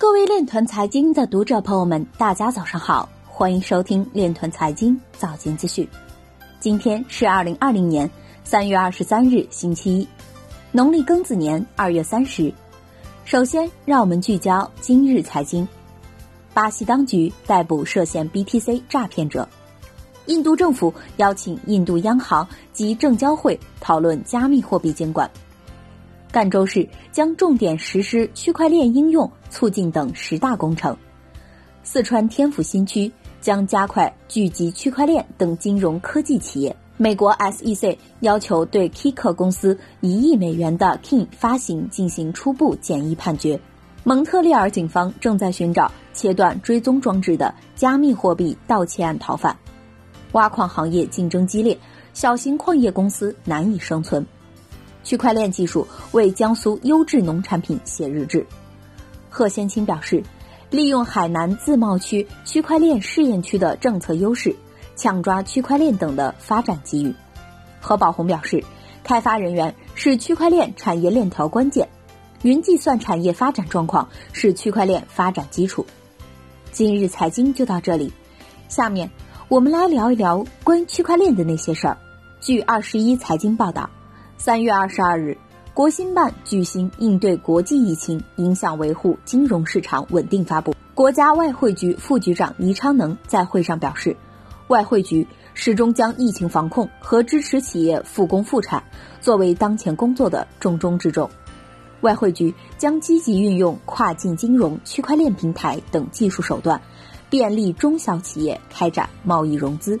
各位链团财经的读者朋友们，大家早上好，欢迎收听链团财经早间资讯。今天是二零二零年三月二十三日，星期一，农历庚子年二月三十。首先，让我们聚焦今日财经。巴西当局逮捕涉嫌 BTC 诈骗者。印度政府邀请印度央行及证交会讨论加密货币监管。赣州市将重点实施区块链应用促进等十大工程。四川天府新区将加快聚集区块链等金融科技企业。美国 SEC 要求对 Kik 公司一亿美元的 King 发行进行初步简易判决。蒙特利尔警方正在寻找切断追踪装置的加密货币盗窃案逃犯。挖矿行业竞争激烈，小型矿业公司难以生存。区块链技术为江苏优质农产品写日志。贺先清表示，利用海南自贸区区块链试验区的政策优势，抢抓区块链等的发展机遇。何宝红表示，开发人员是区块链产业链条关键，云计算产业发展状况是区块链发展基础。今日财经就到这里，下面我们来聊一聊关于区块链的那些事儿。据二十一财经报道。三月二十二日，国新办举行应对国际疫情影响维护金融市场稳定发布。国家外汇局副局长倪昌能在会上表示，外汇局始终将疫情防控和支持企业复工复产作为当前工作的重中之重。外汇局将积极运用跨境金融、区块链平台等技术手段，便利中小企业开展贸易融资。